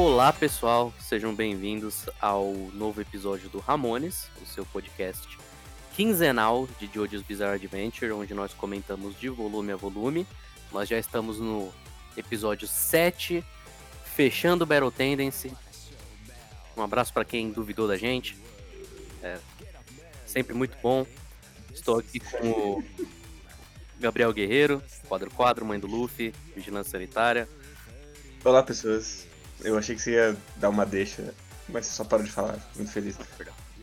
Olá pessoal, sejam bem-vindos ao novo episódio do Ramones, o seu podcast quinzenal de Jojo's Bizarre Adventure, onde nós comentamos de volume a volume. Nós já estamos no episódio 7, fechando Battle Tendency. Um abraço para quem duvidou da gente. É sempre muito bom. Estou aqui com o Gabriel Guerreiro, quadro quadro, mãe do Luffy, vigilância sanitária. Olá pessoas, eu achei que você ia dar uma deixa, mas você só parou de falar, muito feliz.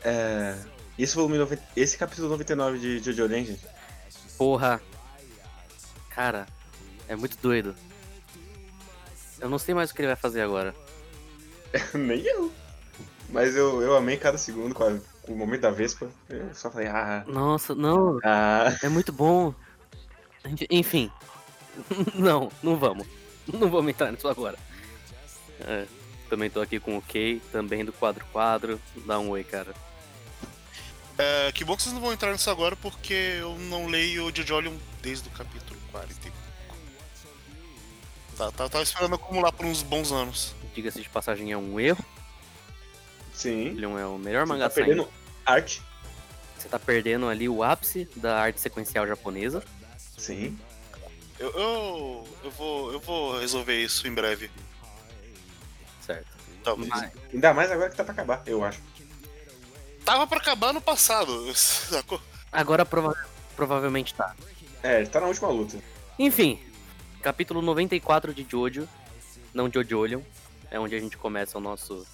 É, esse volume, noven- esse capítulo 99 de Jojo Orange, Porra. Cara, é muito doido. Eu não sei mais o que ele vai fazer agora. nem eu. Mas eu, eu amei cada segundo com, a- com o momento da Vespa. Eu só falei, ah, Nossa, não, ah. é muito bom. Enfim. Não, não vamos. Não vamos entrar nisso agora. É, também tô aqui com o Kay, também do quadro quadro. Dá um oi, cara. É, que bom que vocês não vão entrar nisso agora, porque eu não leio o Jojolion desde o capítulo 40. Tá, tá, tava esperando acumular por uns bons anos. Diga-se de passagem, é um erro. Sim. Ele é o melhor Você mangá tá perdendo arte. Você tá perdendo ali o ápice da arte sequencial japonesa. Sim. Eu, eu, eu, vou, eu vou resolver isso em breve. Certo. Talvez. Mas- Ainda mais agora que tá pra acabar, eu acho. Tava pra acabar no passado, sacou? Agora prova- provavelmente tá. É, ele tá na última luta. Enfim, capítulo 94 de Jojo, não Jojolion, é onde a gente começa o nosso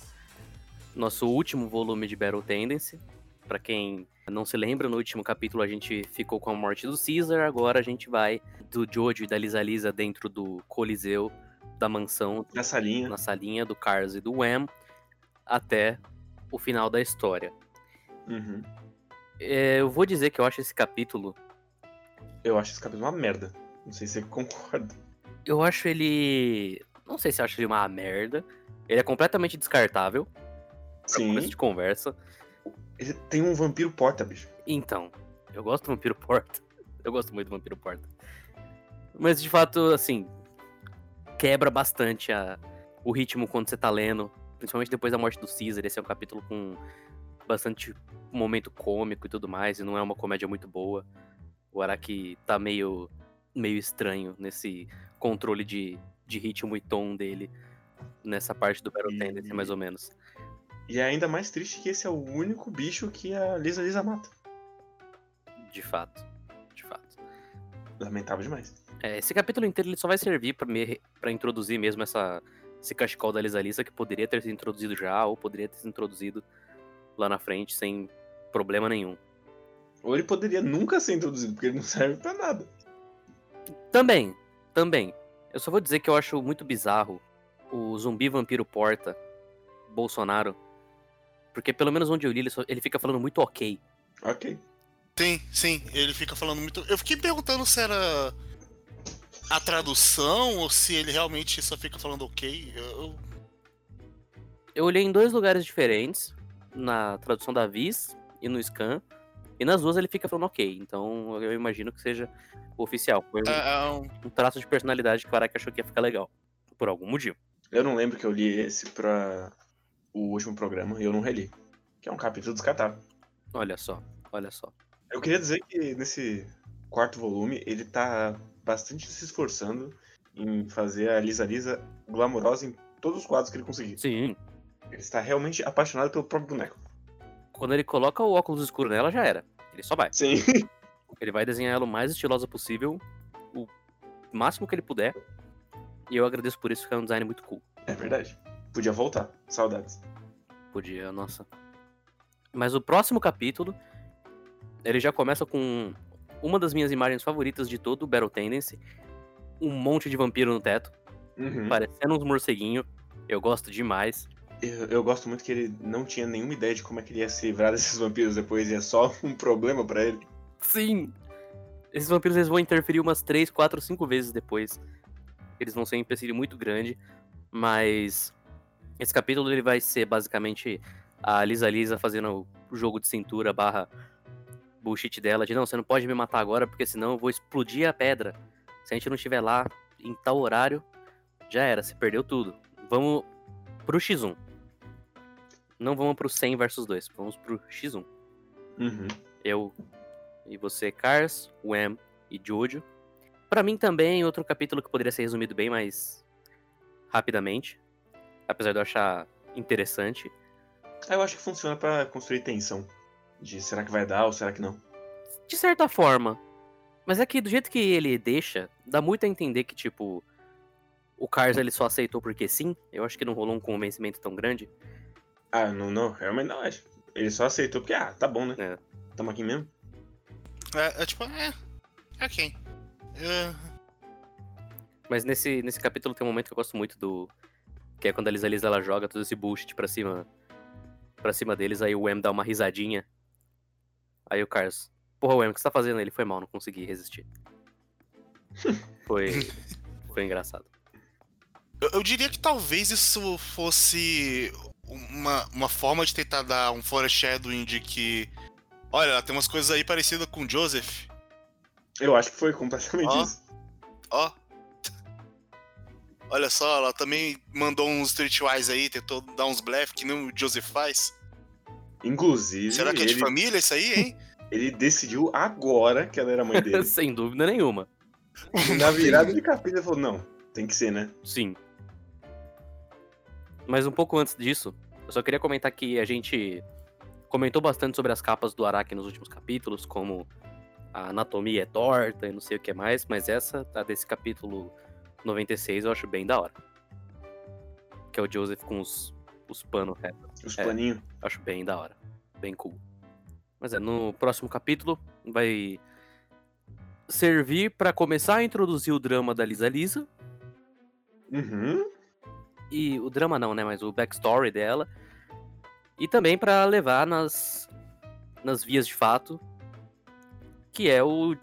nosso último volume de Battle Tendency. Pra quem não se lembra, no último capítulo a gente ficou com a morte do Caesar, agora a gente vai do Jojo e da Lisa Lisa dentro do Coliseu da mansão, Na salinha. na salinha do Cars e do Wham, até o final da história. Uhum. É, eu vou dizer que eu acho esse capítulo Eu acho esse capítulo uma merda. Não sei se você concorda. Eu acho ele. Não sei se eu acho ele uma merda. Ele é completamente descartável. Pra começo Sim. de conversa. Ele tem um vampiro porta, bicho. Então, eu gosto do Vampiro Porta. Eu gosto muito do Vampiro Porta. Mas de fato, assim. Quebra bastante a, o ritmo quando você tá lendo. Principalmente depois da morte do Caesar. Esse é um capítulo com bastante momento cômico e tudo mais. E não é uma comédia muito boa. O Araki tá meio, meio estranho nesse controle de, de ritmo e tom dele. Nessa parte do Battle E- Tendency, mais ou menos. E é ainda mais triste que esse é o único bicho que a Lisa Lisa mata. De fato. Lamentável demais. É, esse capítulo inteiro ele só vai servir pra, me, pra introduzir mesmo essa, esse cachecol da Lisa Lisa que poderia ter sido introduzido já ou poderia ter sido introduzido lá na frente sem problema nenhum. Ou ele poderia nunca ser introduzido, porque ele não serve pra nada. Também, também. Eu só vou dizer que eu acho muito bizarro o zumbi vampiro porta Bolsonaro. Porque pelo menos onde eu li, ele, só- ele fica falando muito ok. Ok. Sim, sim, ele fica falando muito. Eu fiquei perguntando se era a tradução ou se ele realmente só fica falando ok. Eu, eu- Eu olhei em dois lugares diferentes, na tradução da Viz e no Scan. E nas duas ele fica falando ok. Então eu imagino que seja o oficial. Foi um- é- é um- um traço de personalidade que o Araki achou que ia ficar legal. Por algum motivo. Eu não lembro que eu li esse pra o último programa e eu não reli. Que é um capítulo descartável. Olha só, olha só. Eu queria dizer que nesse quarto volume ele tá bastante se esforçando em fazer a Lisa Lisa glamourosa em todos os quadros que ele conseguir. Sim, Ele está realmente apaixonado pelo próprio boneco. quando ele coloca o óculos escuro nela, já era. Ele só vai. Sim. Ele vai desenhar ela o mais estilosa possível, o máximo que ele puder. E eu agradeço por isso, que é um design muito cool. É verdade. Podia voltar. Saudades. Podia, nossa. Mas o próximo capítulo, ele já começa com uma das minhas imagens favoritas de todo o Battle Tendency. Um monte de vampiro no teto, Uhum. parecendo uns morceguinhos. Eu gosto demais. Eu, eu gosto muito que ele não tinha nenhuma ideia de como é que ele ia se livrar desses vampiros depois, e é só um problema pra ele. Sim! Esses vampiros eles vão interferir umas 3, 4, 5 vezes depois. Eles vão ser um empecilho muito grande. Mas esse capítulo ele vai ser basicamente a Lisa Lisa fazendo o jogo de cintura barra bullshit dela de não, você não pode me matar agora porque senão eu vou explodir a pedra. Se a gente não estiver lá em tal horário, já era, você perdeu tudo. Vamos pro X1. Não vamos pro 100 versus 2, vamos pro X1. Uhum. Eu e você, Cars, Wham e Jojo. Pra mim também, outro capítulo que poderia ser resumido bem mais rapidamente. Apesar de eu achar interessante. Eu acho que funciona pra construir tensão. De será que vai dar ou será que não? De certa forma. Mas é que do jeito que ele deixa, dá muito a entender que, tipo, o Cars ele só aceitou porque sim. Eu acho que não rolou um convencimento tão grande. Ah, não, não, realmente não acho. Ele só aceitou porque, ah, tá bom, né? É. Tamo aqui mesmo. É, é tipo, é. É quem? É, Mas nesse, nesse capítulo tem um momento que eu gosto muito do. Que é quando a Lisa Lisa ela joga todo esse bullshit pra cima. Pra cima deles, aí o Wham dá uma risadinha. Aí o Cars. Porra, Wham, o que você tá fazendo? Ele foi mal, não consegui resistir. Foi. Foi engraçado. eu, eu diria que talvez isso fosse uma, uma forma de tentar dar um foreshadowing de que. Olha, tem umas coisas aí parecidas com o Joseph. Eu acho que foi completamente Ó. isso. Ó. Olha só, ela também mandou uns streetwise aí, tentou dar uns blefe que nem o Joseph faz. Inclusive, Será que é de ele, família isso aí, hein? ele decidiu agora que ela era mãe dele. Sem dúvida nenhuma. Na virada de capítulo, ele falou: não, tem que ser, né? Sim. Mas um pouco antes disso, eu só queria comentar que a gente comentou bastante sobre as capas do Araki nos últimos capítulos, como a anatomia é torta e não sei o que mais, mas essa, a desse capítulo 96, eu acho bem da hora. Que é o Joseph com os, os panos retos. Os É. planinhos. Acho bem da hora. Bem cool. Mas é, no próximo capítulo vai servir pra começar a introduzir o drama da Lisa Lisa. Uhum. E o drama não, né? Mas o backstory dela. E também pra levar nas, nas vias de fato. Que é o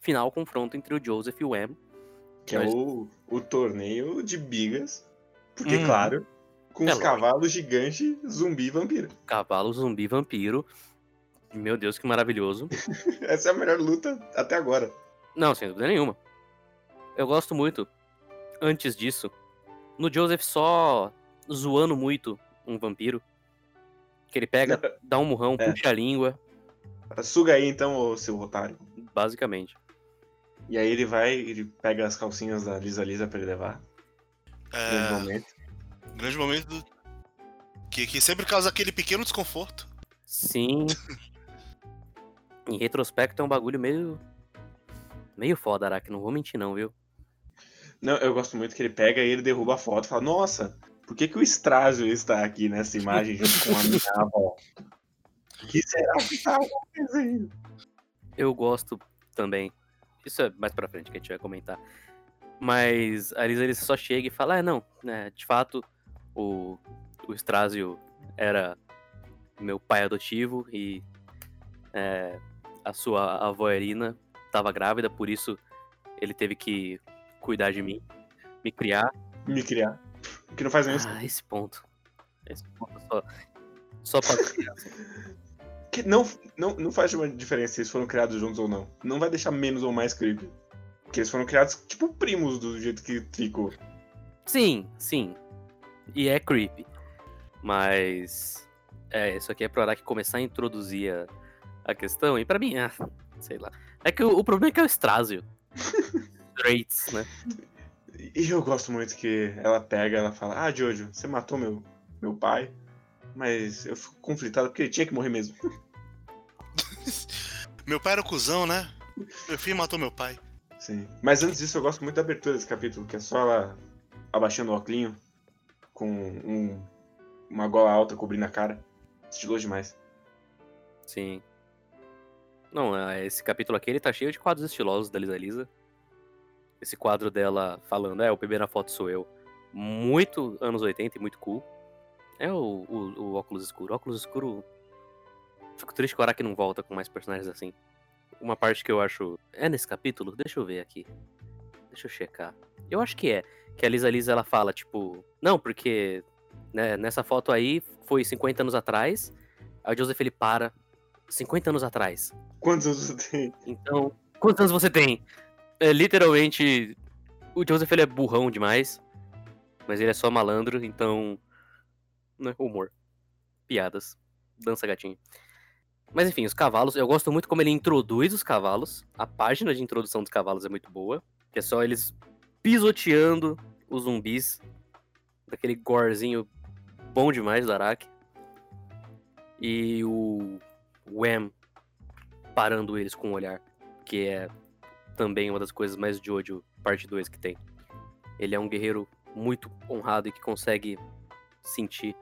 final confronto entre o Joseph e o Em. Que é Mas- o, o torneio de bigas. Porque, Uhum. claro, com É os cavalos gigante, zumbi e vampiro. Cavalo, zumbi, vampiro. Meu Deus, que maravilhoso. Essa é a melhor luta até agora. Não, sem dúvida nenhuma. Eu gosto muito, antes disso, no Joseph só zoando muito um vampiro. Que ele pega, dá um murrão, É. puxa a língua, Suga aí então, seu otário. basicamente. E aí ele vai, ele pega as calcinhas da Lisa Lisa pra ele levar. É, momento. Grande momento do- que, que sempre causa aquele pequeno desconforto. Sim. em retrospecto é um bagulho meio. meio foda, Araki, não vou mentir não, viu? Não, eu gosto muito que ele pega e ele derruba a foto e fala, nossa, por que, que o Estrázio está aqui nessa imagem junto com a minha avó? O que será que tá acontecendo? Eu gosto também. Isso é mais pra frente que a gente vai comentar. Mas a Lisa ele só chega e fala: Ah, não, né, de fato, o, o Estrázio era meu pai adotivo e é, a sua avó Erina estava grávida, por isso ele teve que cuidar de mim, me criar. Me criar. Que não faz nenhum Ah, esse ponto. Esse ponto só, só pra criança. Que não, não, não faz uma diferença se eles foram criados juntos ou não. Não vai deixar menos ou mais creepy. Porque eles foram criados, tipo, primos do jeito que ficou. Sim, sim. E é creepy. Mas. É, isso aqui é pro Araki começar a introduzir a, a questão. E pra mim, ah, sei lá. É que o, o problema é que é o Estrázio. Traits, né? E eu gosto muito que ela pega, ela fala, ah, Jojo, você matou meu, meu pai. Mas eu fico conflitado porque ele tinha que morrer mesmo. Meu pai era o cuzão, né? Meu filho matou meu pai. Sim. Mas antes disso, eu gosto muito da abertura desse capítulo, que é só ela abaixando o óculinho com um- uma gola alta cobrindo a cara. Estiloso demais. Sim. Não, é, esse capítulo aqui ele tá cheio de quadros estilosos da Lisa Lisa. Esse quadro dela falando, é, o bebê na foto sou eu. Muito anos 80 e muito cool. É o, o, o óculos escuro. O óculos escuro. Fico triste que o Araki não volta com mais personagens assim. Uma parte que eu acho. É nesse capítulo? Deixa eu ver aqui. Deixa eu checar. Eu acho que é. Que a Lisa Lisa ela fala, tipo. Não, porque. né, nessa foto aí foi 50 anos atrás. Aí o Joseph ele para. 50 anos atrás. Quantos anos você tem? Então, quantos anos você tem? É, literalmente, o Joseph ele é burrão demais. Mas ele é só malandro, então. Né, humor. Piadas. Dança gatinho. Mas enfim, os cavalos, eu gosto muito como ele introduz os cavalos. A página de introdução dos cavalos é muito boa. Que é só eles pisoteando os zumbis. Daquele gorezinho bom demais do Araki. E o Wham parando eles com o olhar. Que é também uma das coisas mais de ódio, parte 2 que tem. Ele é um guerreiro muito honrado e que consegue sentir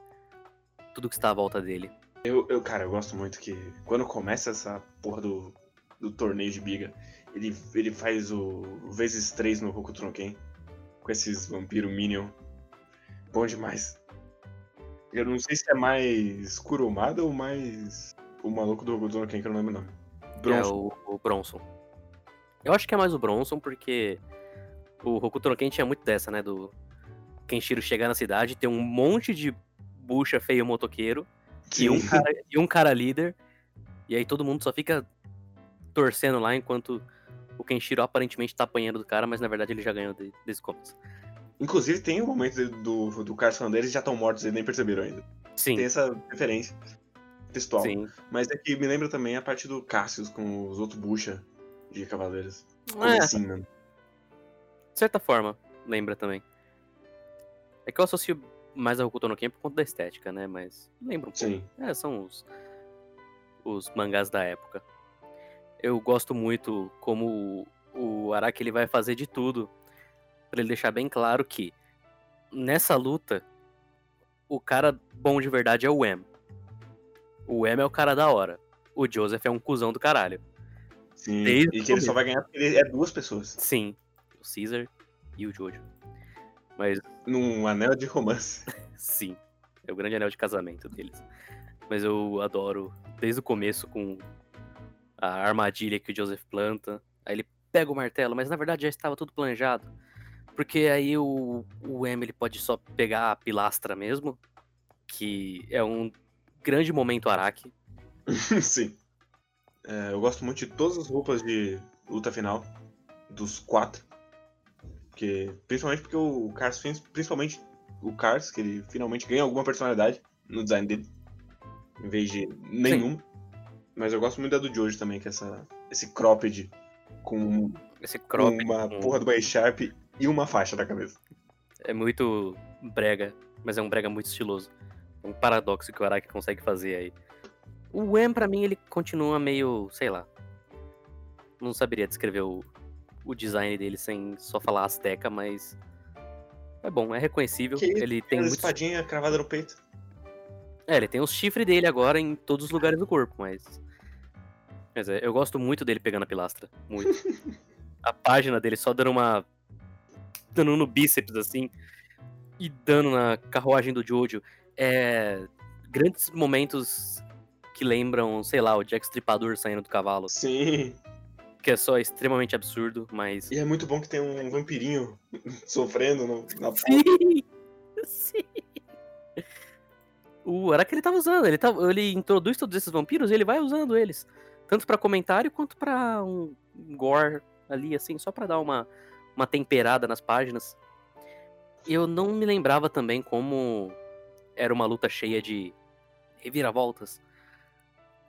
tudo que está à volta dele. Eu, eu, cara, eu gosto muito que quando começa essa porra do, do torneio de biga, ele, ele faz o, o vezes 3 no Hokuto no Ken, com esses vampiro Minion. Bom demais. Eu não sei se é mais Kurumada ou mais o maluco do Hokuto no Ken, que eu não lembro o nome. Bronson. É o, o Bronson. Eu acho que é mais o Bronson, porque o Hokuto no Ken tinha muito dessa, né? Do Kenshiro chegar na cidade, ter um monte de bucha feio motoqueiro e um, cara, e um cara líder. E aí todo mundo só fica torcendo lá enquanto o Kenshiro aparentemente tá apanhando do cara, mas na verdade ele já ganhou desde o começo. Inclusive tem um momento do, do cara falando eles já estão mortos, eles nem perceberam ainda. Sim. Tem essa referência textual. Sim. Mas é que me lembra também a parte do Cassius com os outros bucha de cavaleiros. É. Assim, mano. De certa forma, lembra também. É que eu associo mais a Hokuto no Ken por conta da estética, né? Mas lembra um Sim. pouco. É, são os, os mangás da época. Eu gosto muito como o, o Araki ele vai fazer de tudo para ele deixar bem claro que nessa luta o cara bom de verdade é o M. O M é o cara da hora. O Joseph é um cuzão do caralho. Sim. Desde E que ele só vai ganhar porque ele é duas pessoas. Sim, o Caesar e o Jojo. Mas Num anel de romance. Sim, é o grande anel de casamento deles. Mas eu adoro desde o começo com a armadilha que o Joseph planta. Aí ele pega o martelo, mas na verdade já estava tudo planejado. Porque aí o, o ele pode só pegar a pilastra mesmo, que é um grande momento Araki. Sim. É, eu gosto muito de todas as roupas de luta final. Dos quatro. Porque, principalmente porque o Cars, principalmente o Cars, que ele finalmente ganha alguma personalidade no design dele. Em vez de nenhum. Mas eu gosto muito da do Jojo também, que é essa, esse cropped com, Esse crop uma com- porra do Bay Sharp e uma faixa na cabeça. é muito brega, mas é um brega muito estiloso. Um paradoxo que o Araki consegue fazer aí. O M, pra mim, ele continua meio, sei lá. Não saberia descrever o, o design dele sem só falar Azteca, mas. É bom, é reconhecível. Que ele Tem muitos. espadinha cravada no peito. É, ele tem os chifres dele agora em todos os lugares do corpo, mas. Mas é, eu gosto muito dele pegando a pilastra. Muito. a página dele só dando uma. dando no bíceps assim. E dando na carruagem do Jojo. É. Grandes momentos que lembram, sei lá, o Jack Stripador saindo do cavalo. Sim. Que é só extremamente absurdo, mas. E é muito bom que tem um vampirinho sofrendo no, na! Sim! O Araki ele tava usando, ele, tava, ele introduz todos esses vampiros e ele vai usando eles. Tanto pra comentário quanto pra um gore ali, assim, só pra dar uma, uma temperada nas páginas. Eu não me lembrava também como era uma luta cheia de reviravoltas.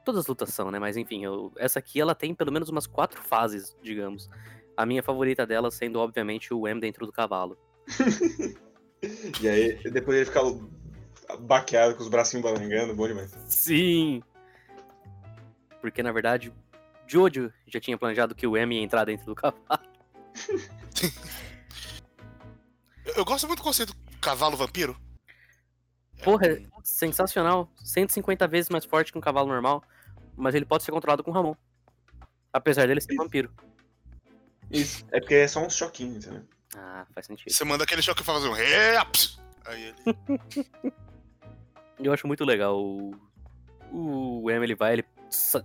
Todas as lutas são, né? Mas enfim, eu- essa aqui ela tem pelo menos umas quatro fases, digamos. A minha favorita dela sendo, obviamente, o M dentro do cavalo. E aí, depois ele fica baqueado com os bracinhos balangando, bom demais. Sim! Porque, na verdade, Jojo já tinha planejado que o M ia entrar dentro do cavalo. Eu, gosto muito do conceito cavalo vampiro. Porra, é sensacional. 150 vezes mais forte que um cavalo normal. Mas ele pode ser controlado com Ramon. Apesar dele ser vampiro. Isso. É porque é só uns choquinhos, entendeu? Ah, faz sentido. Você manda aquele choque e faz um. "É, ps", Aí ele. Eu acho muito legal. O, ele vai, ele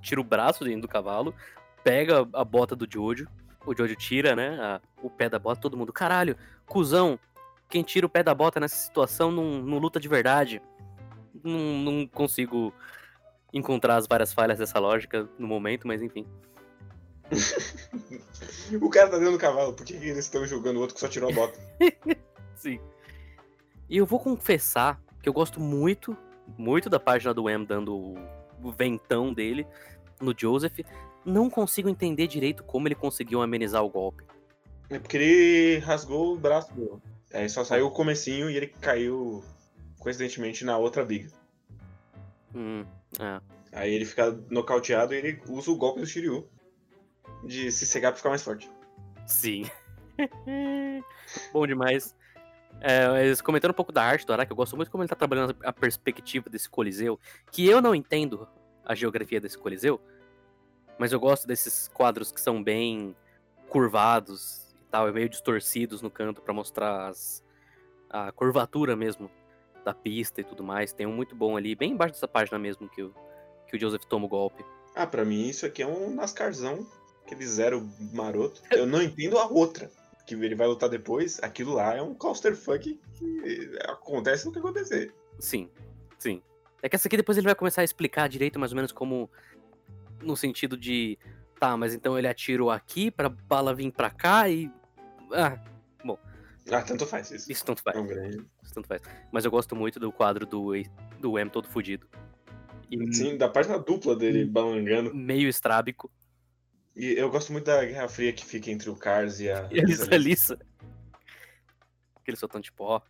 tira o braço dentro do cavalo, pega a bota do Jojo. O Jojo tira, né? a- o pé da bota, todo mundo. Caralho, cuzão. Quem tira o pé da bota nessa situação não, não luta de verdade. Não, não consigo encontrar as várias falhas dessa lógica no momento, mas enfim. O cara tá dentro do cavalo, por que, que eles estão julgando o outro que só tirou a bota? Sim. E eu vou confessar que eu gosto muito, muito da página do M dando o, ventão dele no Joseph. Não consigo entender direito como ele conseguiu amenizar o golpe. É porque ele rasgou o braço dele. Aí só saiu o comecinho e ele caiu, coincidentemente, na outra biga. Hum, é. Aí ele fica nocauteado e ele usa o golpe do Shiryu de se cegar pra ficar mais forte. Sim. Bom demais. É, mas comentando um pouco da arte do Araki, eu gosto muito como ele tá trabalhando a perspectiva desse coliseu, que eu não entendo a geografia desse coliseu, mas eu gosto desses quadros que são bem curvados e tal, meio distorcidos no canto pra mostrar as- a curvatura mesmo da pista e tudo mais. Tem um muito bom ali, bem embaixo dessa página mesmo que o, que o Joseph toma o golpe. Ah, pra mim isso aqui é um NASCARzão, aquele zero maroto. Eu não entendo a outra, que ele vai lutar depois. Aquilo lá é um clusterfuck que acontece no que acontecer. Sim, sim. É que essa aqui depois ele vai começar a explicar direito mais ou menos como no sentido de tá, mas então ele atirou aqui pra bala vir pra cá e ah, Ah, tanto faz isso. isso tanto faz, É um grande. isso tanto faz. Mas eu gosto muito do quadro do do M todo fudido. E Sim, da página dupla dele balangando. meio estrábico. E eu gosto muito da Guerra Fria que fica entre o Cars e a. E a Lisa Lisa. Aquele soltando tipo, ó,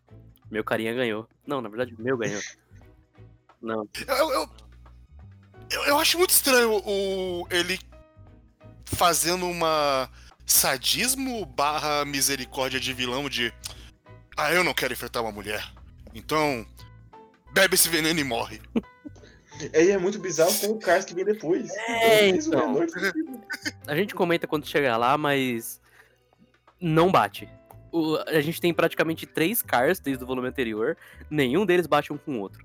meu carinha ganhou. Não, na verdade, o meu ganhou. Não, Eu, eu, eu, eu acho muito estranho o, ele fazendo uma sadismo barra misericórdia de vilão de ah, eu não quero enfrentar uma mulher. Então, bebe esse veneno e morre. É, e é muito bizarro com o Cars que vem depois. É, então. A gente comenta quando chegar lá, mas não bate. O- a gente tem praticamente três cars desde o volume anterior, nenhum deles bate um com o outro.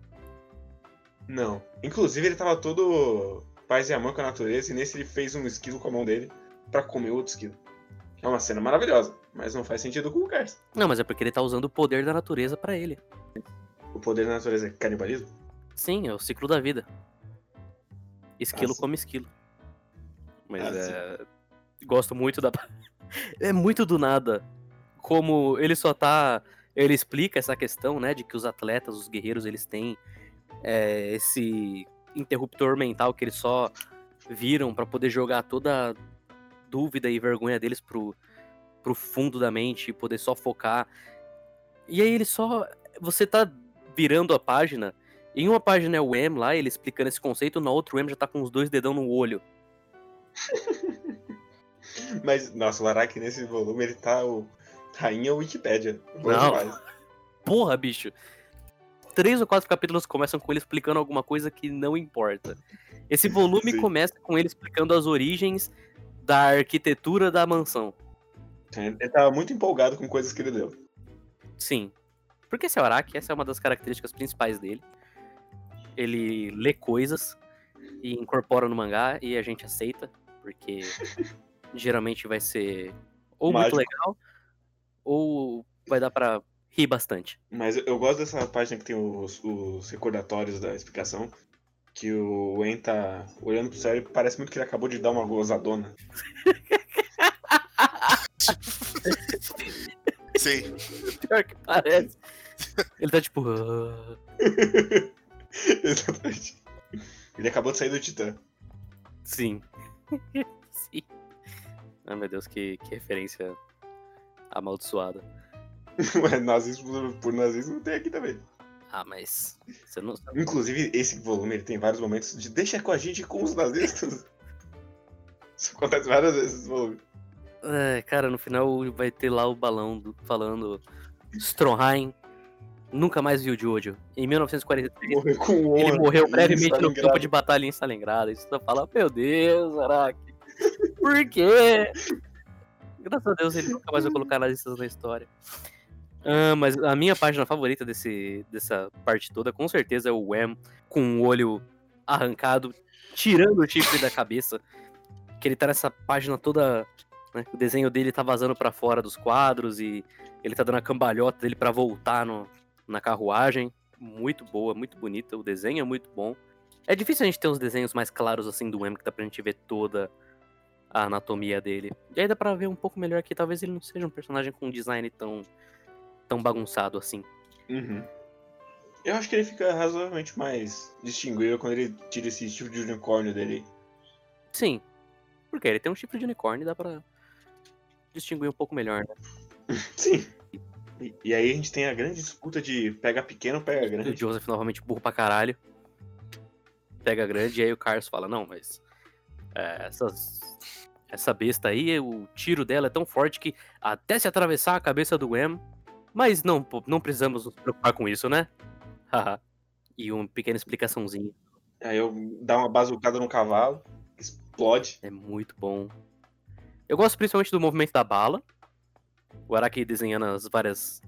Não. Inclusive, ele tava todo paz e amor com a natureza, e nesse ele fez um esquilo com a mão dele pra comer outro esquilo. É uma cena maravilhosa, mas não faz sentido com o Cars. Não, mas é porque ele tá usando o poder da natureza pra ele. O poder da natureza é canibalismo? Sim, é o ciclo da vida. Esquilo Ah, sim. come esquilo. Mas Ah, é. Gosto muito da. É muito do nada. Como ele só tá. Ele explica essa questão, né? De que os atletas, os guerreiros, eles têm é, esse interruptor mental que eles só viram pra poder jogar toda a dúvida e vergonha deles pro, pro fundo da mente e poder só focar. E aí ele só. Você tá virando a página. Em uma página é o M lá, ele explicando esse conceito, na outra o M já tá com os dois dedão no olho. Mas, nossa, o Araki nesse volume, ele tá o rainha Wikipédia. Bom Não. demais. Porra, bicho. Três ou quatro capítulos começam com ele explicando alguma coisa que não importa. Esse volume Sim. começa com ele explicando as origens da arquitetura da mansão. Ele tava muito empolgado com coisas que ele leu. Sim. Porque esse é o Araki, essa é uma das características principais dele. Ele lê coisas e incorpora no mangá e a gente aceita, porque geralmente vai ser ou muito Mágico. legal ou vai dar pra rir bastante. Mas eu- eu gosto dessa página que tem os, os recordatórios da explicação. Que o En tá olhando pro céu e parece muito que ele acabou de dar uma gozadona. Sim. Pior que parece. Ele tá tipo. Exatamente. Ele acabou de sair do Titã. Sim. Sim. Ah, meu Deus, que, que referência amaldiçoada. Mas nazismo por- nazismo tem aqui também. Ah, mas. Você não. Inclusive, esse volume ele tem vários momentos de deixa com a gente com os nazistas. Isso acontece várias vezes nesse volume. É, cara, no final vai ter lá o balão do- falando. Stroheim nunca mais viu Jojo. Em 1943, Morreu com ele morreu em brevemente no campo de batalha em Stalingrado. E você fala, meu Deus, Araki. Por quê? Graças a Deus ele nunca mais vai colocar nazistas na história. Ah, mas a minha página favorita desse, dessa parte toda, com certeza, é o Wham com o olho arrancado, tirando o chifre da cabeça. Que ele tá nessa página toda. né, o desenho dele tá vazando pra fora dos quadros e ele tá dando a cambalhota dele pra voltar no, na carruagem. Muito boa, muito bonita. O desenho é muito bom. É difícil a gente ter uns desenhos mais claros assim do M, que dá pra gente ver toda a anatomia dele. E aí dá pra ver um pouco melhor que talvez ele não seja um personagem com um design tão, tão bagunçado assim. Uhum. Eu acho que ele fica razoavelmente mais distinguível quando ele tira esse tipo de unicórnio dele. Sim. Porque ele tem um chifre de unicórnio e dá pra distinguir um pouco melhor, né? Sim. E, e aí a gente tem a grande disputa de pega pequeno ou pega O grande. Joseph novamente burro pra caralho. Pega grande e aí o Carlos fala, não, mas. é, essas, essa besta aí, o tiro dela é tão forte que até se atravessar a cabeça do Em. Mas não, não precisamos nos preocupar com isso, né? Haha. e uma pequena explicaçãozinha. Aí eu dá uma bazucada no cavalo, explode. É muito bom. Eu gosto principalmente do movimento da bala. O Araki desenhando as várias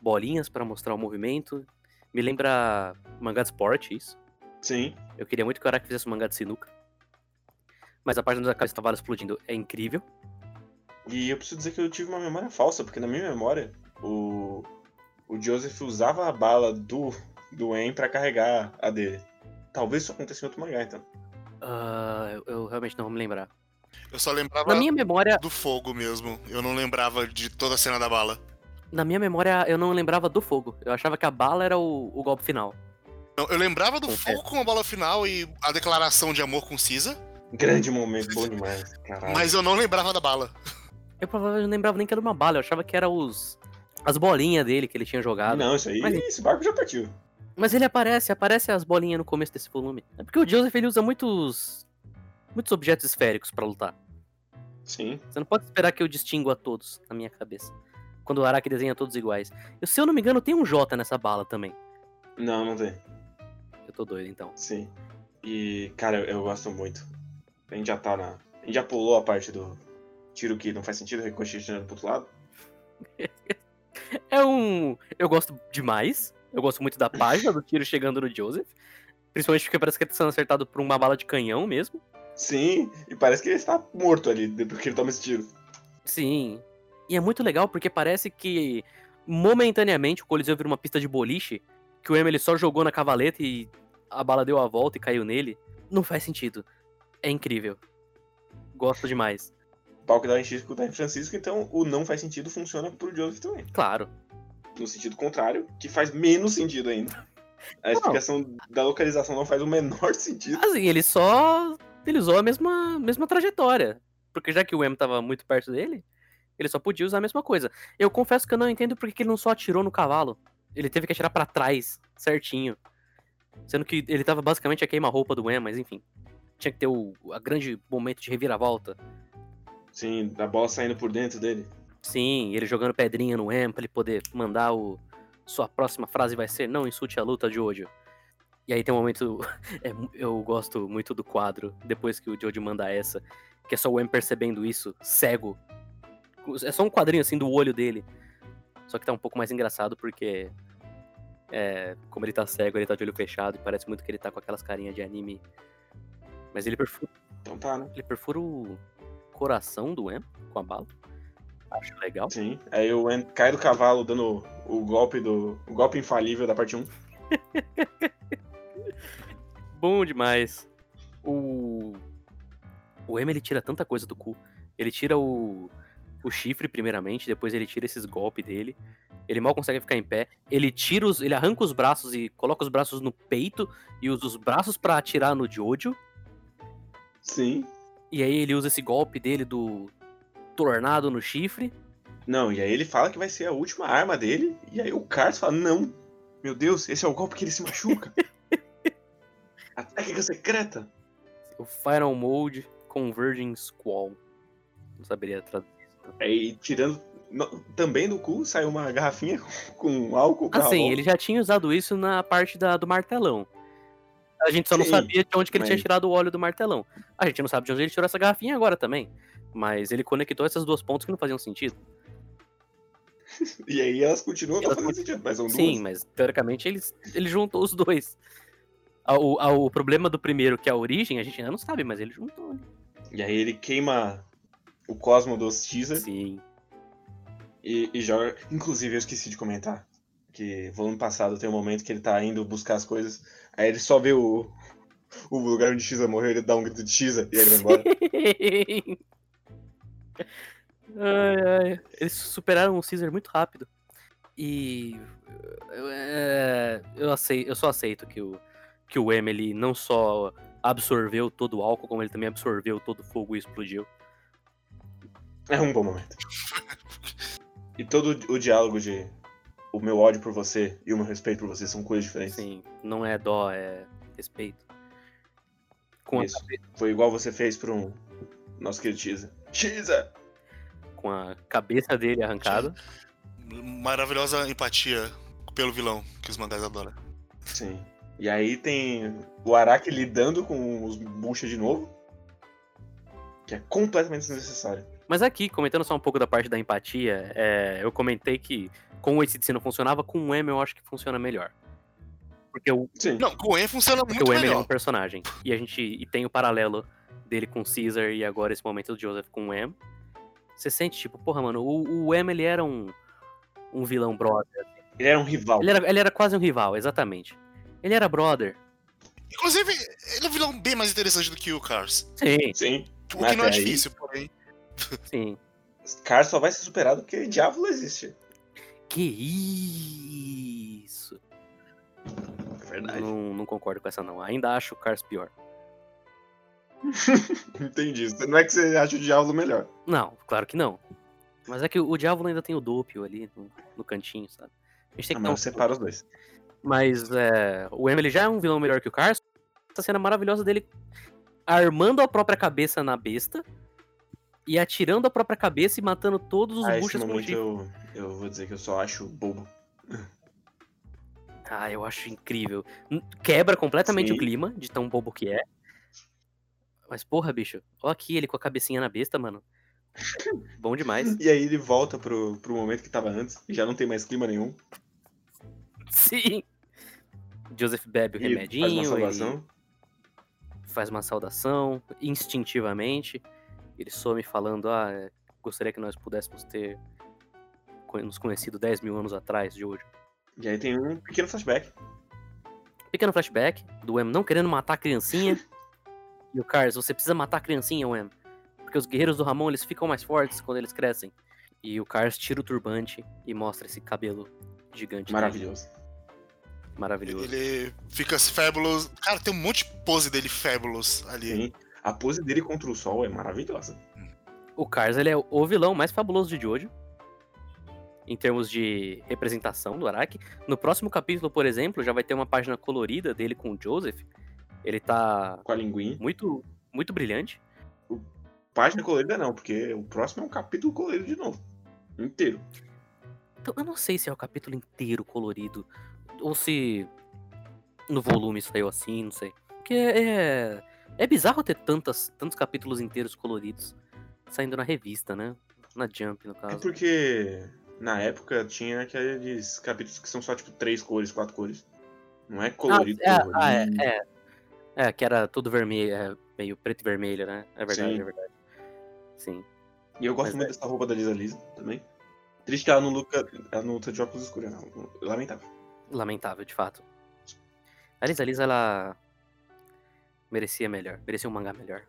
bolinhas pra mostrar o movimento. Me lembra mangá de esporte, isso. Sim. Eu queria muito que o Araki fizesse um mangá de sinuca. Mas a parte da cabeça cavalo explodindo é incrível. E eu preciso dizer que eu tive uma memória falsa, porque na minha memória, o, o Joseph usava a bala do, do En pra carregar a dele. Talvez isso aconteça em outro mangá, então. Ah, eu, eu realmente não vou me lembrar. Eu só lembrava Na minha memória, do fogo mesmo. Eu não lembrava de toda a cena da bala. na minha memória, eu não lembrava do fogo. Eu achava que a bala era o, o golpe final. Não, eu lembrava do fogo com a bala final e a declaração de amor com Cisa, Grande momento, bom demais. Caralho. mas eu não lembrava da bala. Eu provavelmente não lembrava nem que era uma bala. Eu achava que era os as bolinhas dele que ele tinha jogado. Não, isso aí, Mas- esse barco já partiu. Mas ele aparece, aparece as bolinhas no começo desse volume. É porque o Joseph ele usa muitos muitos objetos esféricos pra lutar. Sim. Você não pode esperar que eu distingua todos na minha cabeça. Quando o Araki desenha todos iguais. Eu, se eu não me engano, tem um J nessa bala também. Não, não tem. Eu tô doido, então. Sim. E, cara, eu, eu gosto muito. A gente já tá na. A gente já pulou a parte do tiro que não faz sentido, ricocheteando pro outro lado. É um. Eu gosto demais. Eu gosto muito da página do tiro chegando no Joseph. Principalmente porque parece que ele tá sendo acertado por uma bala de canhão mesmo. Sim, e parece que ele está morto ali, depois que ele toma esse tiro. Sim. E é muito legal porque parece que momentaneamente o Coliseu vira uma pista de boliche, que o Emily só jogou na cavaleta e a bala deu a volta e caiu nele. Não faz sentido. É incrível. Gosto demais. O dá em Chico tá em Francisco, então o não faz sentido funciona pro Joseph também. Claro. No sentido contrário, que faz menos sentido ainda. A explicação da localização não faz o menor sentido. Assim, ele só. Ele usou a mesma, mesma trajetória. Porque já que o M tava muito perto dele, ele só podia usar a mesma coisa. Eu confesso que eu não entendo porque que ele não só atirou no cavalo. Ele teve que atirar pra trás, certinho. Sendo que ele tava basicamente a queima-roupa do M, mas enfim. Tinha que ter o a grande momento de reviravolta. Sim, a bola saindo por dentro dele. Sim, ele jogando pedrinha no M pra ele poder mandar o. Sua próxima frase vai ser: Não insulte a luta, Jojo. E aí tem um momento. é eu gosto muito do quadro, depois que o Jojo manda essa, que é só o M percebendo isso, cego. É só um quadrinho assim do olho dele. Só que tá um pouco mais engraçado porque. É, como ele tá cego, ele tá de olho fechado e parece muito que ele tá com aquelas carinhas de anime. Mas ele perfura, Então tá, né? ele perfura o coração do M com a bala. Acho legal. Sim. Aí o En cai do cavalo dando o golpe do. o golpe infalível da parte 1. Bom demais. O. O M ele tira tanta coisa do cu. Ele tira o. O chifre, primeiramente, depois ele tira esses golpes dele. Ele mal consegue ficar em pé. Ele tira os. Ele arranca os braços e coloca os braços no peito e usa os braços pra atirar no Jojo. Sim. E aí ele usa esse golpe dele do tornado no chifre. Não, e aí ele fala que vai ser a última arma dele. E aí o Carlos fala: Não, meu Deus, esse é o golpe que ele se machuca. a técnica secreta. O Final Mode Converging Squall. Não saberia traduzir. Aí tirando. no- também do cu sai uma garrafinha com, álcool. Assim, volta. ele já tinha usado isso na parte da, do martelão. A gente só não Sim, sabia de onde que ele tinha mas- tirado o óleo do martelão. A gente não sabe de onde ele tirou essa garrafinha agora também. Mas ele conectou essas duas pontas que não faziam sentido. E aí elas continuam não Elas fazendo sentido, mas são Sim, duas. mas teoricamente ele, ele juntou os dois. O, o problema do primeiro, que é a origem, a gente ainda não sabe, mas ele juntou. ali. E aí ele queima o cosmo dos Teaser Sim. e, e joga. Inclusive, eu esqueci de comentar que volume passado tem um momento que ele tá indo buscar as coisas, aí ele só vê o, o lugar onde Xisa morreu, ele dá um grito de Xisa e ele vai embora. ai, ai. Eles superaram o Caesar muito rápido. E eu, é, eu, aceito, eu só aceito que o, que o ele não só absorveu todo o álcool, como ele também absorveu todo o fogo e explodiu. É um bom momento. E todo o diálogo de o meu ódio por você e o meu respeito por você são coisas diferentes. Sim, não é dó, é respeito. Com a, Isso. Foi igual você fez pro um nosso querido Cheesa. Cheesa! com a cabeça dele arrancada. Maravilhosa empatia pelo vilão, que os mangás adoram. Sim. E aí tem o Araki lidando com os bucha de novo. Que é completamente desnecessário. Mas aqui, comentando só um pouco da parte da empatia, é, eu comentei que com o ACDC não funcionava, com o M eu acho que funciona melhor. Porque o, Sim. Não, com o En funciona porque muito o M é um melhor. personagem. E a gente e tem o paralelo dele com o Caesar e agora esse momento do Joseph com o M. Você sente, tipo, porra, mano, o, o M ele era um, um vilão brother. Ele era um rival. Ele era, ele era quase um rival, exatamente. Ele era brother. Inclusive, ele é um vilão bem mais interessante do que o Cars. Sim, Sim. O que não é Até aí- difícil, porém. sim. Cars só vai ser superado porque Diablo existe. Que isso. É verdade. Não, não concordo com essa, não. Ainda acho o Cars pior. Entendi. Não é que você acha o Diablo melhor. Não, claro que não. Mas é que o, o Diablo ainda tem o Doppio ali no, no cantinho, sabe? A gente tem Ah, que dar um separa os dois. Mas é, o Emily já é um vilão melhor que o Cars. Essa cena maravilhosa dele armando a própria cabeça na besta e atirando a própria cabeça e matando todos os Ah, esse buchas com momento eu, eu vou dizer que eu só acho bobo. Ah, eu acho incrível. Quebra completamente Sim. o clima de tão bobo que é. Mas porra, bicho, ó aqui ele com a cabecinha na besta, mano. Bom demais. E aí ele volta pro, pro momento que tava antes e já não tem mais clima nenhum. Sim. Joseph bebe o E faz uma remedinho, ele faz uma saudação instintivamente. Ele some falando: Ah, é, gostaria que nós pudéssemos ter nos conhecido 10 mil anos atrás de hoje. E aí tem um pequeno flashback. Pequeno flashback do Em não querendo matar a criancinha. e o Cars, você precisa matar a criancinha, Em. Porque os guerreiros do Ramon eles ficam mais fortes quando eles crescem. E o Cars tira o turbante e mostra esse cabelo gigante. dele. Maravilhoso. Ele fica fabulous. Cara, tem um monte de pose dele fabulous ali. Sim. A pose dele contra o sol é maravilhosa. O Cars ele é o vilão mais fabuloso de Jojo. Em termos de representação do Araki. No próximo capítulo, por exemplo, já vai ter uma página colorida dele com o Joseph. Ele tá Com a linguinha. muito, muito brilhante. Página colorida não, porque o próximo é um capítulo colorido de novo. Inteiro. Então, eu não sei se é o capítulo inteiro colorido. Ou se no volume saiu assim, não sei. Porque é. É bizarro ter tantas, tantos capítulos inteiros coloridos saindo na revista, né? Na Jump, no É caso. porque na época tinha aqueles capítulos que são só tipo três cores, quatro cores. Não é colorido. Ah, é, colorido. ah, é, é. É, que era tudo vermelho, é, meio preto e vermelho, né? É verdade, Sim. é verdade. Sim. E eu gosto Mas muito é- dessa roupa da Lisa Lisa também. Triste que ela não luta, ela não luta de óculos escuros, não. Lamentável. Lamentável, de fato. A Lisa Lisa, ela merecia melhor. Merecia um mangá melhor.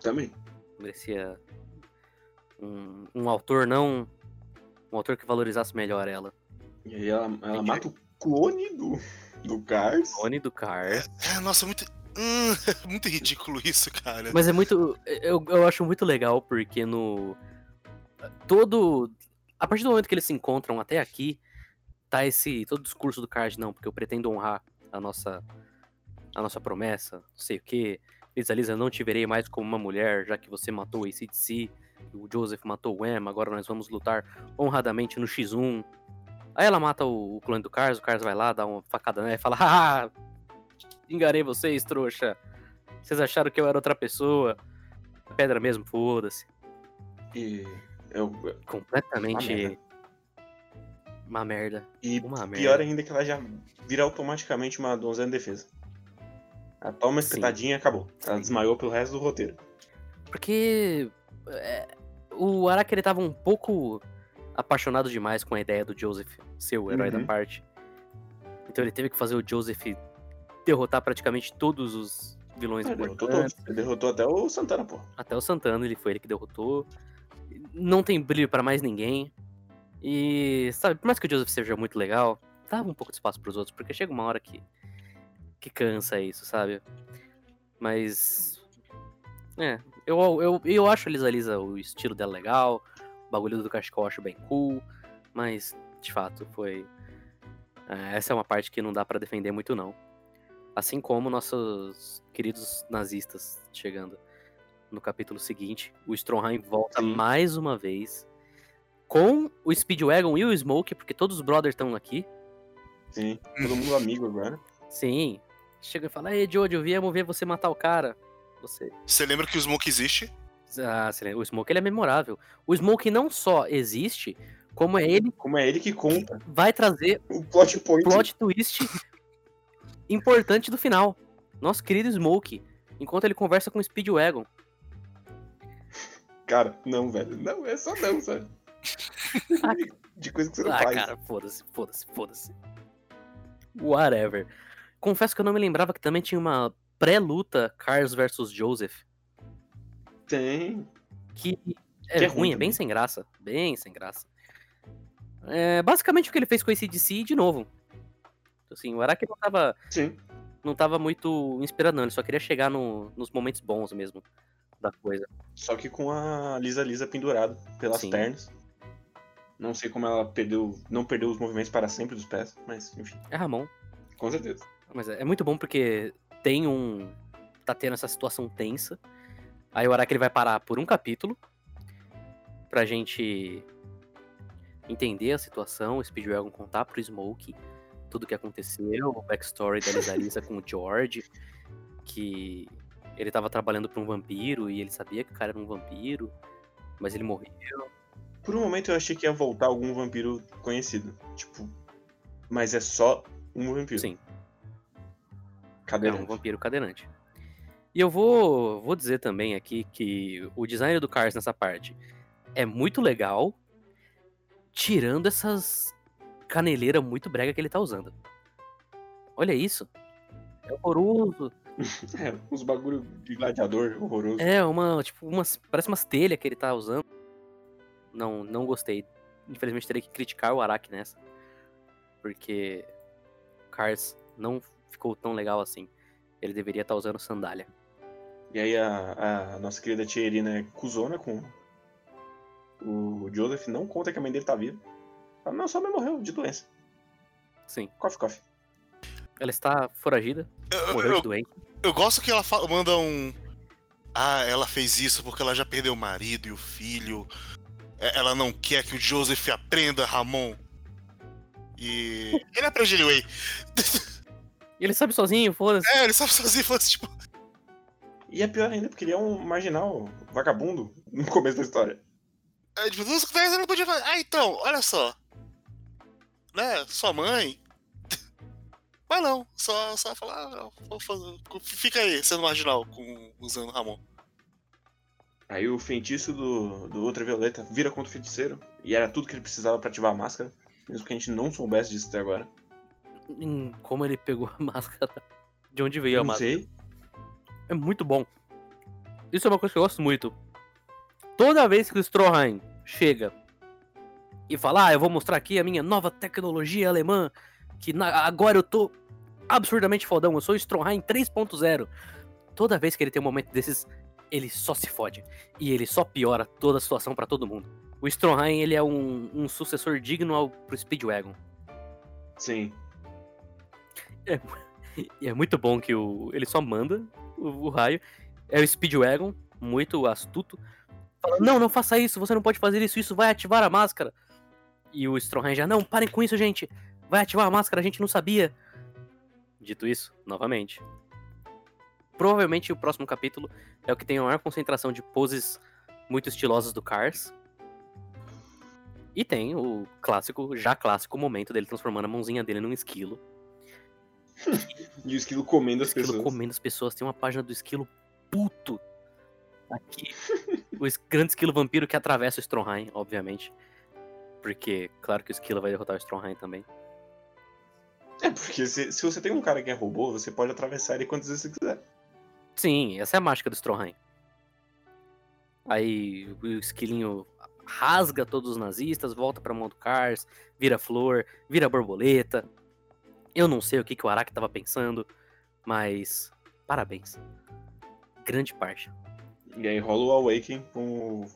Também. Merecia um, um autor não. Um autor que valorizasse melhor ela. E aí ela, ela mata o clone do, do Cars. Oni do Cars. É, nossa, muito. Hum, muito ridículo isso, cara. Mas é muito. Eu, eu acho muito legal porque no. Todo. A partir do momento que eles se encontram até aqui, tá esse. Todo o discurso do Card, não, porque eu pretendo honrar a nossa. A nossa promessa, não sei o quê. Lisa Lisa, não te verei mais como uma mulher, já que você matou o ACDC, o Joseph matou o Em, agora nós vamos lutar honradamente no X1. Aí ela mata o, o clone do Cars, o Cars vai lá, dá uma facada nela e fala: Haha, enganei vocês, trouxa. Vocês acharam que eu era outra pessoa? Pedra mesmo, foda-se. E eu, Completamente. Uma merda. Merda. E Uma merda. pior ainda é que ela já vira automaticamente uma donzela em defesa. Ela toma uma espetadinha e acabou. Ela Sim. desmaiou pelo resto do roteiro. Porque é, o Araki ele tava um pouco apaixonado demais com a ideia do Joseph ser o herói da Uhum. parte. Então ele teve que fazer o Joseph derrotar praticamente todos os vilões Ele derrotou todos. Ele derrotou até o Santana, pô. Até o Santana, ele foi ele que derrotou. Não tem brilho pra mais ninguém. E, sabe, por mais que o Joseph seja muito legal, dava um pouco de espaço pros outros, porque chega uma hora que. que cansa isso, sabe? Mas. É, eu, eu, eu acho a Lisa Lisa o estilo dela legal, o bagulho do cachecol eu acho bem cool, mas, de fato, foi. é, essa é uma parte que não dá pra defender muito, não. Assim como nossos queridos nazistas chegando no capítulo seguinte. O Stromheim volta Sim. mais uma vez com o Speedwagon e o Smoke, porque todos os brothers estão aqui. Sim, todo mundo amigo agora. Sim. Chega e fala: Ei, Jojo, viemos ver você matar o cara. Você. Você lembra que o Smoke existe? Ah, você lembra? o Smoke ele é memorável. O Smoke não só existe, como é ele Como é ele que conta vai trazer o plot point. plot twist importante do final. Nosso querido Smoke, enquanto ele conversa com o Speedwagon. Cara, não, velho. Não, é só não, sabe? De coisa que você não Ah, faz. cara, foda-se, foda-se, foda-se. Whatever. Confesso que eu não me lembrava que também tinha uma pré-luta Cars versus Joseph, Tem. que é, Que é ruim, ruim é bem sem graça, bem sem graça. É basicamente o que ele fez com esse DC de novo. Assim, o Araki não tava, Sim. não tava muito inspirado, não, ele só queria chegar no- nos momentos bons mesmo da coisa. Só que com a Lisa Lisa pendurada pelas Sim. pernas. Não sei como ela perdeu. Não perdeu os movimentos para sempre dos pés, mas enfim, É Ramon. com certeza. Mas é é muito bom porque tem um. Tá tendo essa situação tensa. Aí o Araki ele vai parar por um capítulo. Pra gente entender a situação. O Speedwagon contar pro Smoke tudo o que aconteceu. O backstory da Lisa Lisa com o George. Que ele tava trabalhando pra um vampiro e ele sabia que o cara era um vampiro. Mas ele morreu. Por um momento eu achei que ia voltar algum vampiro conhecido. Tipo. Mas é só um vampiro. Sim, é Cadeirante. um vampiro cadeirante. E eu vou, vou dizer também aqui que o design do Cars nessa parte é muito legal, tirando essas caneleiras muito brega que ele tá usando. Olha isso. É horroroso. É, uns bagulho de gladiador horroroso. É uma, tipo, umas, parece umas telhas que ele tá usando. Não, não gostei. Infelizmente terei que criticar o Araki nessa. Porque Cars não ficou tão legal assim. Ele deveria estar usando sandália. E aí a, a nossa querida tia Irina é cuzona com o Joseph, não conta que a mãe dele tá viva. Fala, não, só mãe morreu de doença. Sim. Coffee, coffee. Ela está foragida, Eu, morreu de eu, doente. eu gosto que ela manda um. Ah, ela fez isso porque ela já perdeu o marido e o filho. É, Ela não quer que o Joseph aprenda, Ramon. E. Ele aprende anyway. E ele sabe sozinho, foda-se. É, ele sabe sozinho, assim, tipo. E é pior ainda porque ele é um marginal vagabundo no começo da história. É, tipo, duas coisas eu não podia fazer. Ah, então, olha só. Né, sua mãe. Mas não, só, só falar, ah, não, vou fazer- fica aí, sendo marginal, com, usando Ramon. Aí o feitiço do, do Ultravioleta vira contra o feiticeiro. E era tudo que ele precisava pra ativar a máscara. Mesmo que a gente não soubesse disso até agora. Em como ele pegou a máscara. De onde veio a não máscara. sei. É muito bom. Isso é uma coisa que eu gosto muito. Toda vez que o Stroheim chega e fala, ah, eu vou mostrar aqui a minha nova tecnologia alemã, que na- agora eu tô absurdamente fodão, eu sou o Stroheim 3.0. Toda vez que ele tem um momento desses, ele só se fode. E ele só piora toda a situação pra todo mundo. O Stroheim, ele é um, um sucessor digno ao, pro Speedwagon. Sim. E é muito bom que o, ele só manda o, o raio. É o Speedwagon, muito astuto. Fala, não, não faça isso, você não pode fazer isso, isso vai ativar a máscara. E o Stromheim já, não, parem com isso, gente. Vai ativar a máscara, a gente não sabia. Dito isso, novamente. Provavelmente o próximo capítulo é o que tem a maior concentração de poses muito estilosas do Cars. E tem o clássico, já clássico momento dele transformando a mãozinha dele num esquilo. E o esquilo comendo O as esquilo pessoas. comendo as pessoas. Tem uma página do esquilo puto aqui. o grande esquilo vampiro que atravessa o Stromheim, obviamente. Porque, claro que o esquilo vai derrotar o Stromheim também. É, porque se, se você tem um cara que é robô, você pode atravessar ele quantas vezes você quiser. Sim, essa é a mágica do Stromheim. Aí o esquilinho rasga todos os nazistas, volta pra mão do Cars, vira flor, vira borboleta. Eu não sei o que, que o Araki tava pensando, mas parabéns. Grande parte. E aí rola o Awaken com o,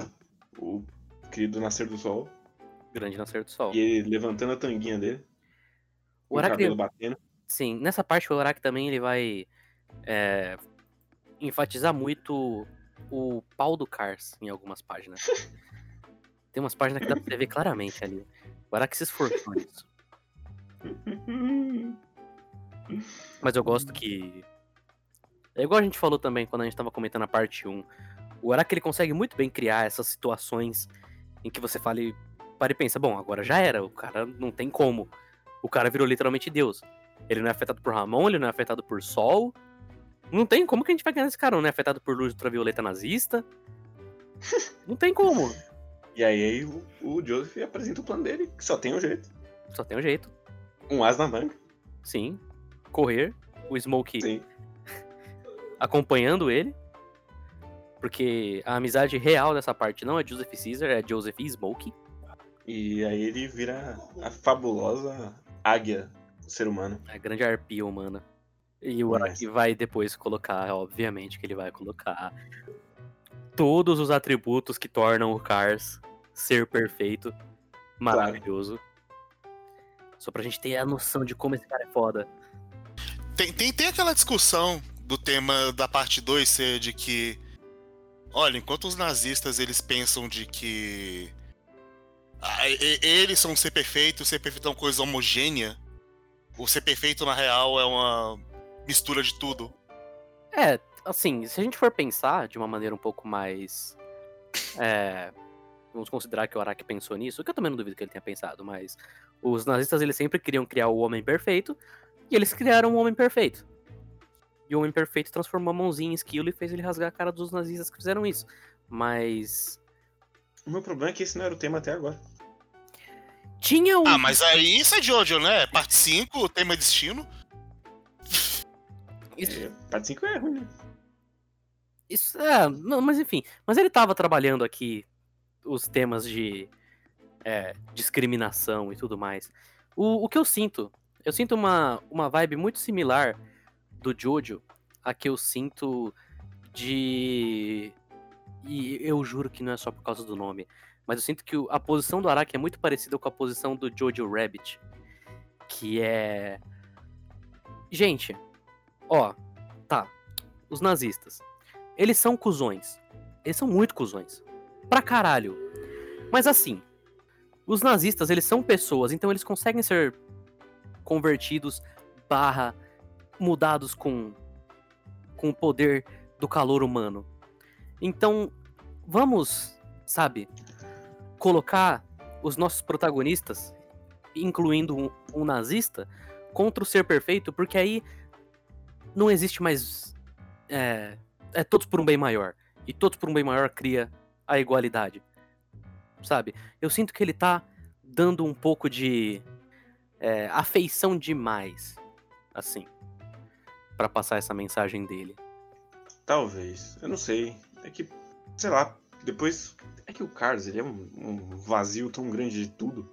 o querido Nascer do Sol. Grande nascer do sol. E ele levantando a tanguinha dele. O O Araki, cabelo batendo. sim, nessa parte o Araki também ele vai é, enfatizar muito o pau do Cars em algumas páginas. Tem umas páginas que dá pra ver claramente ali. O Araki se esforçou nisso. Mas eu gosto que. É igual a gente falou também quando a gente tava comentando a parte 1. O Araki ele consegue muito bem criar essas situações em que você fala e para e pensa, bom, agora já era, o cara não tem como. O cara virou literalmente Deus. Ele não é afetado por Ramon, ele não é afetado por Sol. Não tem como que a gente vai ganhar esse cara, não é afetado por luz ultravioleta nazista. Não tem como. E aí o, o Joseph apresenta o plano dele, que só tem um jeito. Só tem um jeito. Um as na manga. Sim. Correr. O Smoke Sim. acompanhando ele. Porque a amizade real dessa parte não é Joseph Caesar, é Joseph e Smoke. E aí ele vira a fabulosa águia ser humano. A grande arpia humana. E o Nossa. Araki vai depois colocar, obviamente que ele vai colocar todos os atributos que tornam o Cars ser perfeito, maravilhoso. Só pra gente ter a noção de como esse cara é foda. Tem, tem, tem aquela discussão do tema da parte 2 ser de que. Olha, enquanto os nazistas eles pensam de que. ah, e- eles são um ser perfeito, o ser perfeito é uma coisa homogênea. O ser perfeito, na real, é uma mistura de tudo. É, assim, se a gente for pensar de uma maneira um pouco mais. é, vamos considerar que o Araki pensou nisso, que eu também não duvido que ele tenha pensado, mas os nazistas eles sempre queriam criar o homem perfeito, e eles criaram o homem perfeito. E o homem perfeito transformou a mãozinha em esquilo e fez ele rasgar a cara dos nazistas que fizeram isso. Mas. O meu problema é que esse não era o tema até agora. Tinha um. Ah, mas aí isso é Jojo, né? Parte 5, tema destino. Isso, É, parte 5 é ruim, né? isso- é, não, mas enfim. Mas ele tava trabalhando aqui os temas de é, discriminação e tudo mais. O, o que eu sinto? Eu sinto uma, uma vibe muito similar do Jojo a que eu sinto de. E eu juro que não é só por causa do nome. Mas eu sinto que a posição do Araki é muito parecida com a posição do Jojo Rabbit. Que é. Gente, ó, tá. Os nazistas. Eles são cuzões. Eles são muito cuzões. Pra caralho. Mas assim, os nazistas, eles são pessoas, então eles conseguem ser convertidos barra mudados com com o poder do calor humano. Então, vamos, sabe, colocar os nossos protagonistas, incluindo um, um nazista, contra o ser perfeito, porque aí não existe mais é, é todos por um bem maior. E todos por um bem maior cria a igualdade. Sabe? Eu sinto que ele tá dando um pouco de é, afeição demais. Assim. Pra passar essa mensagem dele. Talvez. Eu não sei. É que, sei lá, depois. É que o Cars, ele é um, um vazio tão grande de tudo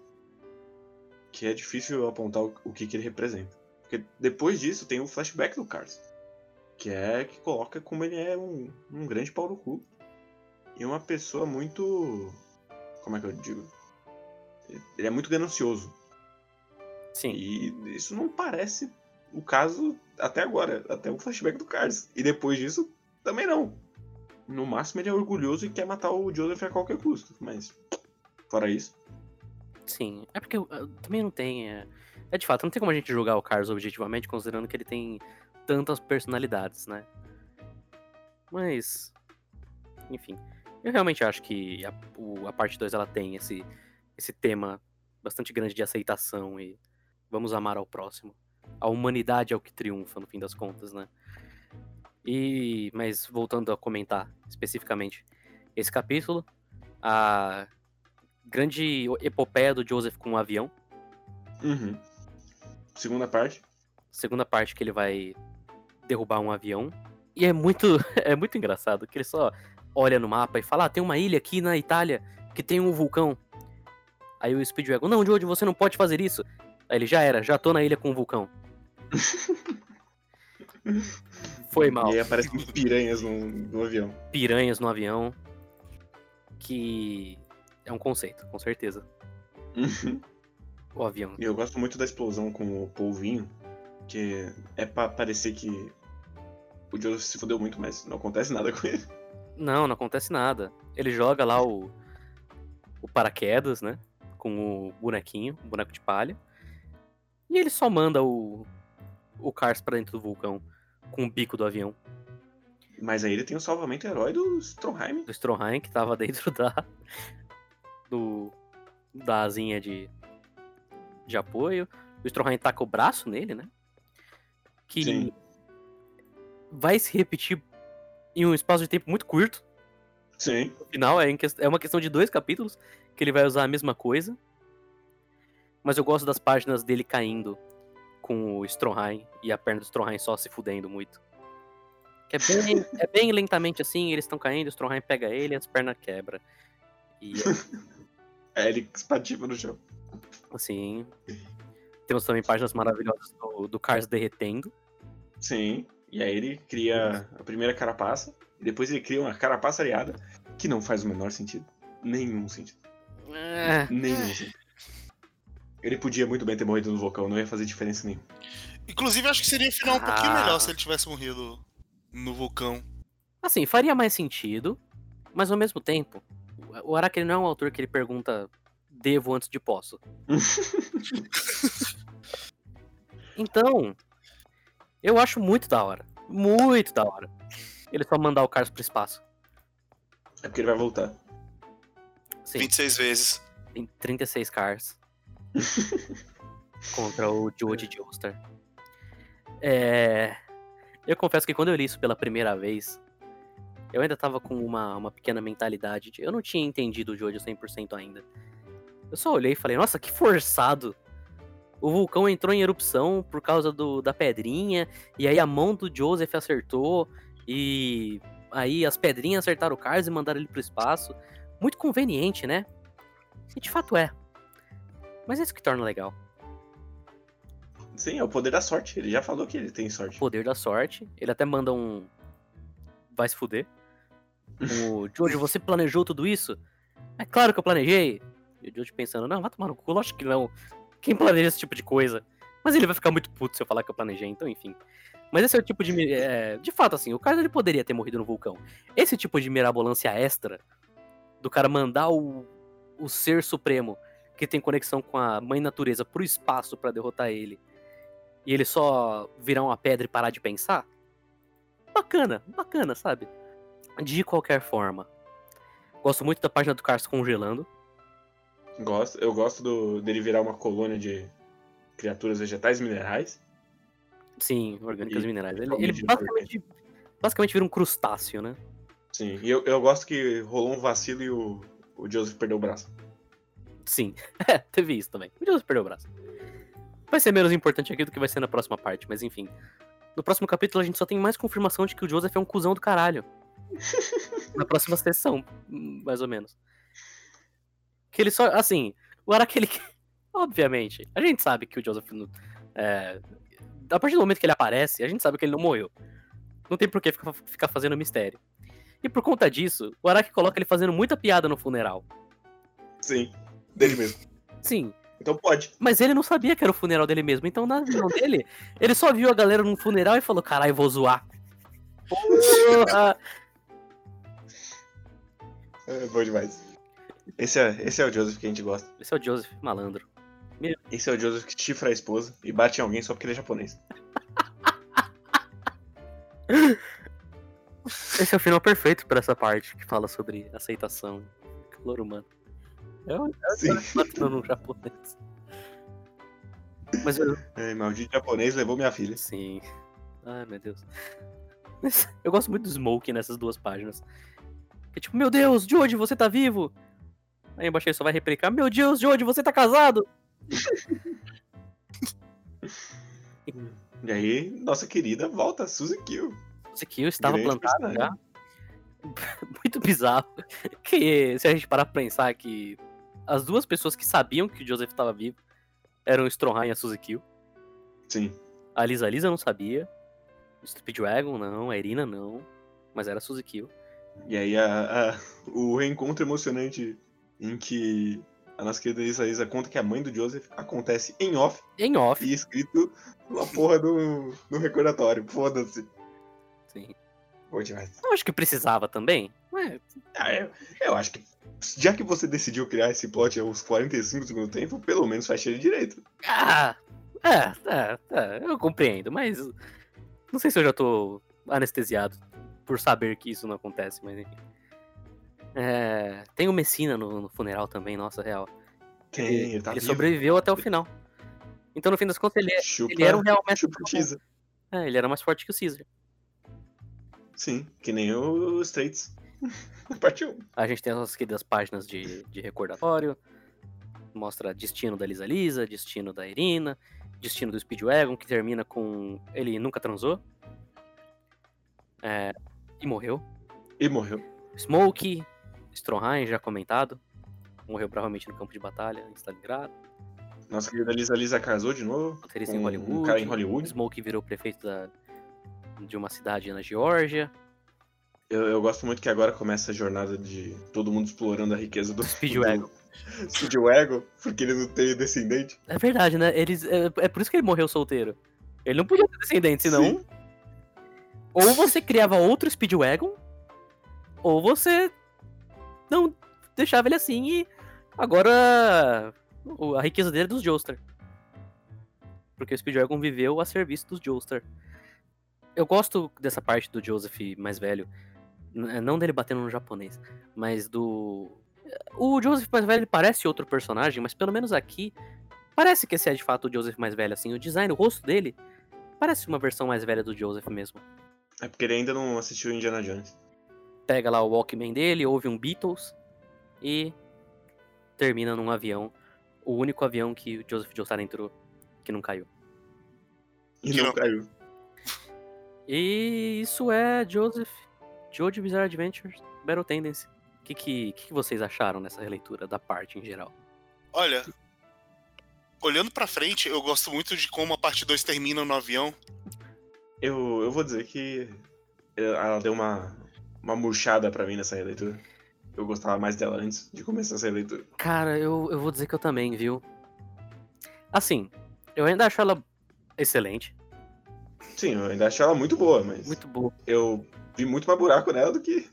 que é difícil apontar o, o que, que ele representa. Porque depois disso tem o flashback do Cars. Que é que coloca como ele é um, um grande pau no cu. E uma pessoa muito. Como é que eu digo? Ele é muito ganancioso. Sim. E isso não parece o caso até agora, até o flashback do Cars. E depois disso, também não. No máximo ele é orgulhoso e quer matar o Joseph a qualquer custo. Mas, fora isso, Sim. É porque uh, também não tem. É, é de fato, não tem como a gente julgar o Cars objetivamente, considerando que ele tem tantas personalidades, né? Mas. Enfim. Eu realmente acho que a, o- a parte 2 ela tem esse, esse tema bastante grande de aceitação e vamos amar ao próximo. A humanidade é o que triunfa, no fim das contas, né? E. Mas voltando a comentar especificamente esse capítulo, a grande epopeia do Joseph com o avião. uhum. Segunda parte, Segunda parte que ele vai derrubar um avião. E é muito, é muito engraçado que ele só olha no mapa e fala: ah, tem uma ilha aqui na Itália que tem um vulcão. Aí o Speedwagon, não, George, você não pode fazer isso. Aí ele já era, já tô na ilha com um vulcão. Foi mal. E aí aparecem piranhas no, no avião. Piranhas no avião. Que é um conceito, com certeza. O avião. E eu gosto muito da explosão com o polvinho, que é pra parecer que o Joseph se fudeu muito, mas não acontece nada com ele. Não, não acontece nada. Ele joga lá o, o paraquedas, né? Com o bonequinho, o boneco de palha. E ele só manda o, o Cars pra dentro do vulcão com o bico do avião. Mas aí ele tem o salvamento herói do Stroheim. Do Stroheim, que tava dentro da. Do. Da asinha de. De apoio. O Stroheim taca o braço nele, né? Que Sim. vai se repetir em um espaço de tempo muito curto. Sim. No final, é, é uma questão de dois capítulos que ele vai usar a mesma coisa. Mas eu gosto das páginas dele caindo com o Stroheim e a perna do Stroheim só se fudendo muito. Que é bem, é bem lentamente assim, eles estão caindo, o Stroheim pega ele e as pernas quebra. E É, ele espatifa no chão. Assim. Temos também páginas maravilhosas do, do Cars derretendo. Sim. E aí ele cria a primeira carapaça. E depois ele cria uma carapaça areada que não faz o menor sentido. Nenhum sentido. É, Nenhum sentido. Ele podia muito bem ter morrido no vulcão, não ia fazer diferença nenhuma. Inclusive, acho que seria um final um pouquinho Ah. melhor se ele tivesse morrido no vulcão. Assim, faria mais sentido, mas ao mesmo tempo, o Araki ele não é um autor que ele pergunta devo antes de posso. então, eu acho muito da hora. Muito da hora. Ele só mandar o Cars pro espaço. É porque ele vai voltar. Sim, 26 vezes. tem 36 Cars. contra o George Joestar. É... Eu confesso que quando eu li isso pela primeira vez, eu ainda tava com uma, uma pequena mentalidade de... Eu não tinha entendido o Jojo 100% ainda. Eu só olhei e falei, nossa, que forçado. O vulcão entrou em erupção por causa do, da pedrinha, e aí a mão do Joseph acertou, e aí as pedrinhas acertaram o Cars e mandaram ele pro espaço. Muito conveniente, né? E de fato é. Mas é isso que torna legal. Sim, é o poder da sorte. Ele já falou que ele tem O sorte. poder da sorte. Ele até manda um. Vai se fuder. O George, você planejou tudo isso? É claro que eu planejei. E o George pensando, não, vai tomar no cu, lógico que não. Quem planeja esse tipo de coisa? Mas ele vai ficar muito puto se eu falar que eu planejei, então enfim. Mas esse é o tipo de. é, de fato, assim, o cara ele poderia ter morrido no vulcão. Esse tipo de mirabolância extra do cara mandar o, o ser supremo que tem conexão com a mãe natureza pro espaço pra derrotar ele e ele só virar uma pedra e parar de pensar? Bacana, bacana, sabe? De qualquer forma. Gosto muito da página do Cars congelando. Gosto. Eu gosto do, dele virar uma colônia de criaturas vegetais e minerais. Sim, orgânicas E minerais. Ele, ele basicamente, basicamente vira um crustáceo, né? Sim. E eu, eu gosto que rolou um vacilo e o, o Joseph perdeu o braço. Sim. É, teve isso também. O Deus perdeu o braço. Vai ser menos importante aqui do que vai ser na próxima parte, mas enfim. No próximo capítulo a gente só tem mais confirmação de que o Joseph é um cuzão do caralho. na próxima sessão, mais ou menos. Que ele só, assim, o Araki ele... Obviamente, a gente sabe que o Joseph... É, a partir do momento que ele aparece, a gente sabe que ele não morreu. Não tem por que ficar, ficar fazendo mistério. E por conta disso, o Araki coloca ele fazendo muita piada no funeral. Sim. Dele mesmo. Sim, Então pode. Mas ele não sabia que era o funeral dele mesmo. Então, na visão dele, ele só viu a galera num funeral e falou: caralho, vou zoar. Porra! É bom demais. Esse é, esse é o Joseph que a gente gosta. Esse é o Joseph malandro. Esse é o Joseph que chifra a esposa e bate em alguém só porque ele é japonês. Esse é o final perfeito pra essa parte que fala sobre aceitação. Calor humano. É o Sim. matando no japonês. Mas eu. É, maldito japonês levou minha filha. Sim. Ai, meu Deus. Eu gosto muito do Smoke nessas duas páginas. É tipo, meu Deus, Joji, você tá vivo? Aí embaixo ele só vai replicar, meu Deus, Joji, você tá casado? E aí, nossa querida volta, Suzy Kill. Esse Kill estava Grande personagem. já. muito bizarro. Que se a gente parar pra pensar que as duas pessoas que sabiam que o Joseph estava vivo eram o Stromheim e a Suzy Kill. Sim. A Lisa Lisa não sabia. O Speedwagon não, a Irina não. Mas era a Suzy Kill. E aí a, a- o reencontro emocionante em que a nossa querida Isa Isa conta que a mãe do Joseph acontece em off Em off. e escrito na porra do, do recordatório. Foda-se. Sim. Boa demais. Eu acho que precisava também. É, Ah, eu, eu acho que, já que você decidiu criar esse plot aos 45 do segundo tempo, pelo menos fecha ele direito. Ah, é, é, é, eu compreendo, mas não sei se eu já tô anestesiado por saber que isso não acontece, mas enfim. É, tem o Messina no, no funeral também, nossa, real. Tem, Ele, ele tá ele sobreviveu até o final. Então, no fim das contas, ele, é- Chupa, ele era um real mestre. É, ele era mais forte que o Caesar. Sim, que nem o Straits. Parte 1. A gente tem as nossas queridas páginas de, de recordatório. Mostra destino da Lisa Lisa, destino da Irina, destino do Speedwagon, que termina com ele nunca transou. É, e morreu. E morreu. Smoke, Stromheim, já comentado. Morreu provavelmente no campo de batalha em Stalingrado. Nossa querida Lisa Lisa casou de novo. Baterista com em Hollywood. Um cara em Hollywood. Smoke virou prefeito da- de uma cidade na Geórgia. Eu, eu gosto muito que agora começa a jornada de todo mundo explorando a riqueza do Speedwagon. Speedwagon, porque ele não tem descendente. É verdade, né? Eles, é, é por isso que ele morreu solteiro. Ele não podia ter descendente, senão. Sim. Ou você criava outro Speedwagon, ou você não deixava ele assim e agora a riqueza dele é dos Joestar. Porque o Speedwagon viveu a serviço dos Joestar. Eu gosto dessa parte do Joseph mais velho. N- Não dele batendo no japonês, mas do. O Joseph mais velho parece outro personagem, mas pelo menos aqui parece que esse é de fato o Joseph mais velho, assim. O design, o rosto dele parece uma versão mais velha do Joseph mesmo. É porque ele ainda não assistiu Indiana Jones. Pega lá o Walkman dele, ouve um Beatles e termina num avião. O único avião que o Joseph Joestar entrou que não caiu. E Que não não- caiu. E isso é Joseph, Jojo Bizarre Adventures, Battle Tendency. O que, que, que que vocês acharam nessa releitura da parte em geral? Olha, olhando pra frente, eu gosto muito de como a parte 2 termina no avião. Eu, eu vou dizer que ela deu uma, uma murchada pra mim nessa releitura. Eu gostava mais dela antes de começar essa releitura. Cara, eu, eu vou dizer que eu também, viu? Assim, eu ainda acho ela excelente, Sim, eu ainda acho ela muito boa, mas muito boa. eu vi muito mais buraco nela do que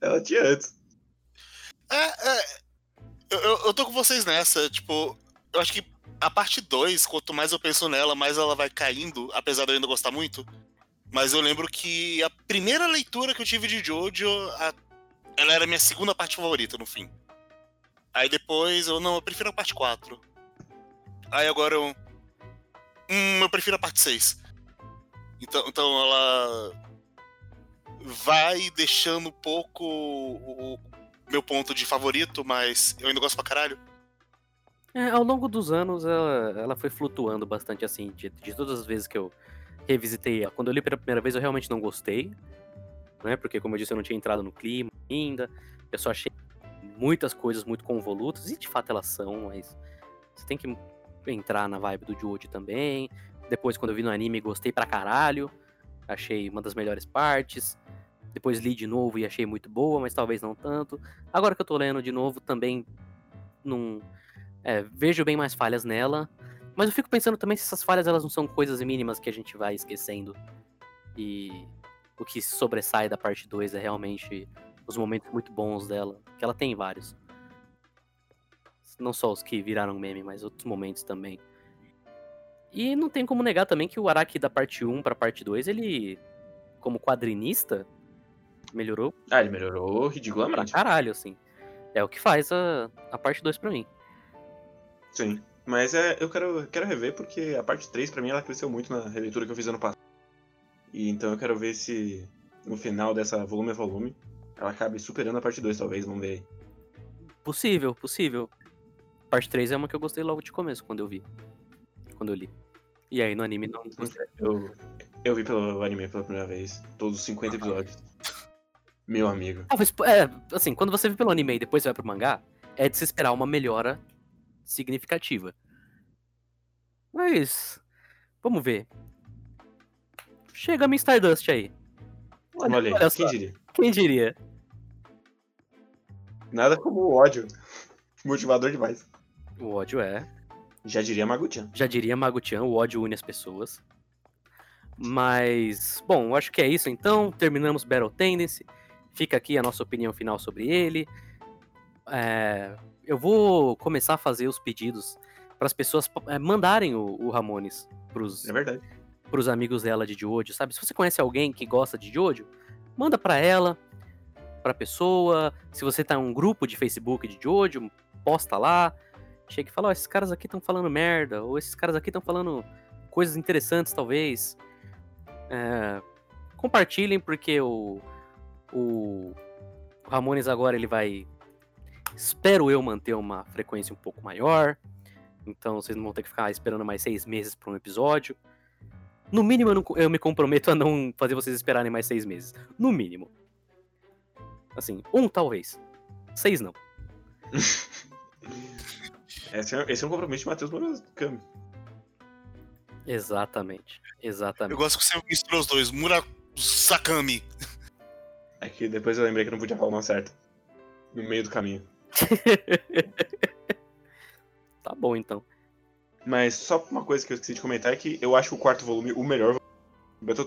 ela tinha antes. É, é. Eu, eu, eu tô com vocês nessa. Tipo, eu acho que a parte 2, quanto mais eu penso nela, mais ela vai caindo, apesar de eu ainda gostar muito. Mas eu lembro que a primeira leitura que eu tive de Jojo, a- ela era a minha segunda parte favorita, no fim. Aí depois eu não, eu prefiro a parte 4. Aí agora eu. Hum, eu prefiro a parte 6. Então, então ela vai deixando um pouco o, meu ponto de favorito, mas eu ainda gosto pra caralho. É, ao longo dos anos, ela, ela foi flutuando bastante, assim, de, de todas as vezes que eu revisitei ela. Quando eu li pela primeira vez, eu realmente não gostei, né? Porque, como eu disse, eu não tinha entrado no clima ainda. Eu só achei muitas coisas muito convolutas, e de fato elas são, mas você tem que entrar na vibe do Jojo também. Depois, quando eu vi no anime, gostei pra caralho. Achei uma das melhores partes. Depois li de novo e achei muito boa, mas talvez não tanto. Agora que eu tô lendo de novo, também não. É, vejo bem mais falhas nela. Mas eu fico pensando também se essas falhas elas não são coisas mínimas que a gente vai esquecendo. E o que sobressai da parte 2 é realmente os momentos muito bons dela. Que ela tem vários. Não só os que viraram meme, mas outros momentos também. E não tem como negar também que o Araki da parte 1 pra parte 2, ele, como quadrinista, melhorou Ah, ele melhorou pra ridiculamente. caralho, assim. É o que faz a, a parte 2 pra mim. Sim. Mas é, eu quero, quero rever porque a parte 3 pra mim ela cresceu muito na releitura que eu fiz ano passado. E então eu quero ver se no final dessa volume a volume ela acabe superando a parte 2, talvez, vamos ver aí. Possível, possível. Parte 3 é uma que eu gostei logo de começo, quando eu vi. Quando eu li. E aí no anime não gostei. Eu, eu vi pelo anime pela primeira vez, todos os 50 episódios. Meu amigo. Talvez, é, assim, quando você vê pelo anime e depois vai pro mangá, é de se esperar uma melhora significativa. Mas, vamos ver. Chega a Stardust aí. Olha, olha quem só. diria? Quem diria? Nada como o ódio. Motivador demais. O ódio é. Já diria Maguchan. Já diria Maguchan, o ódio une as pessoas. Mas, bom, eu acho que é isso então. Terminamos Battle Tendency. Fica aqui a nossa opinião final sobre ele. É, eu vou começar a fazer os pedidos para as pessoas é, mandarem o, o Ramones pros, É verdade. pros amigos dela de Jojo, sabe? Se você conhece alguém que gosta de Jojo, manda pra ela, pra pessoa. Se você tá em um grupo de Facebook de Jojo, posta lá. Chega e fala, ó, esses caras aqui estão falando merda, ou esses caras aqui estão falando coisas interessantes, talvez. É, compartilhem, porque o, o Ramones agora ele vai, espero eu, manter uma frequência um pouco maior. Então vocês não vão ter que ficar esperando mais seis meses para um episódio. No mínimo, eu, não- eu me comprometo a não fazer vocês esperarem mais seis meses. No mínimo. Assim, um talvez. Seis não. Esse é, esse é um compromisso de Matheus Murakami. Exatamente. Eu Exatamente. gosto que você mistura os dois. Murasakami. É que depois eu lembrei que eu não podia falar o nome certo. No meio do caminho. tá bom, então. Mas só uma coisa que eu esqueci de comentar é que eu acho o quarto volume o melhor volume do Battle.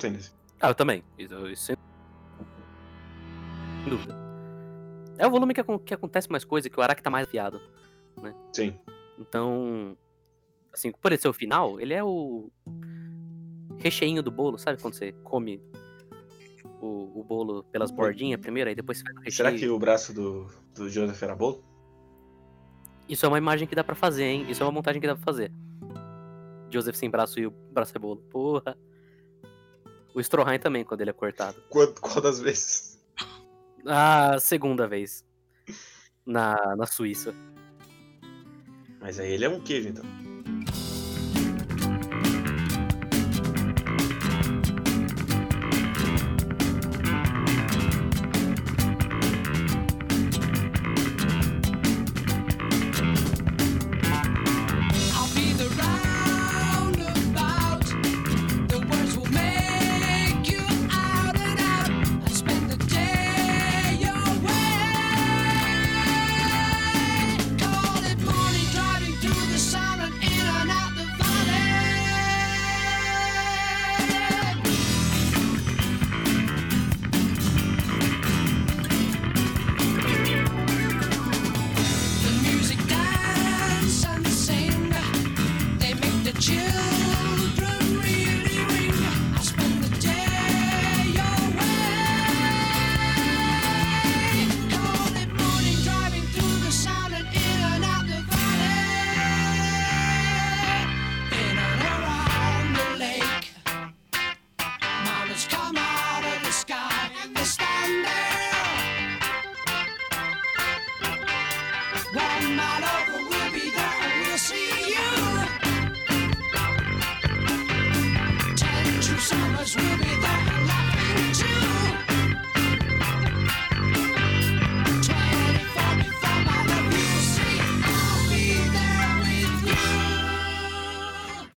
Ah, eu também. Isso, isso sem dúvida. É o volume que, que acontece mais coisa, que o Araki tá mais afiado. Sim. Então, assim, por ele ser o final, ele é o recheinho do bolo, sabe? Quando você come o, o bolo pelas bordinhas primeiro, aí depois você vai no recheio. Será que o braço do, do Joseph era bolo? Isso é uma imagem que dá pra fazer, hein? Isso é uma montagem que dá pra fazer. Joseph sem braço e o braço é bolo. Porra. O Stroheim também, quando ele é cortado. Qual, qual das vezes? A segunda vez. Na, na Suíça. Mas aí ele é um queijo, então.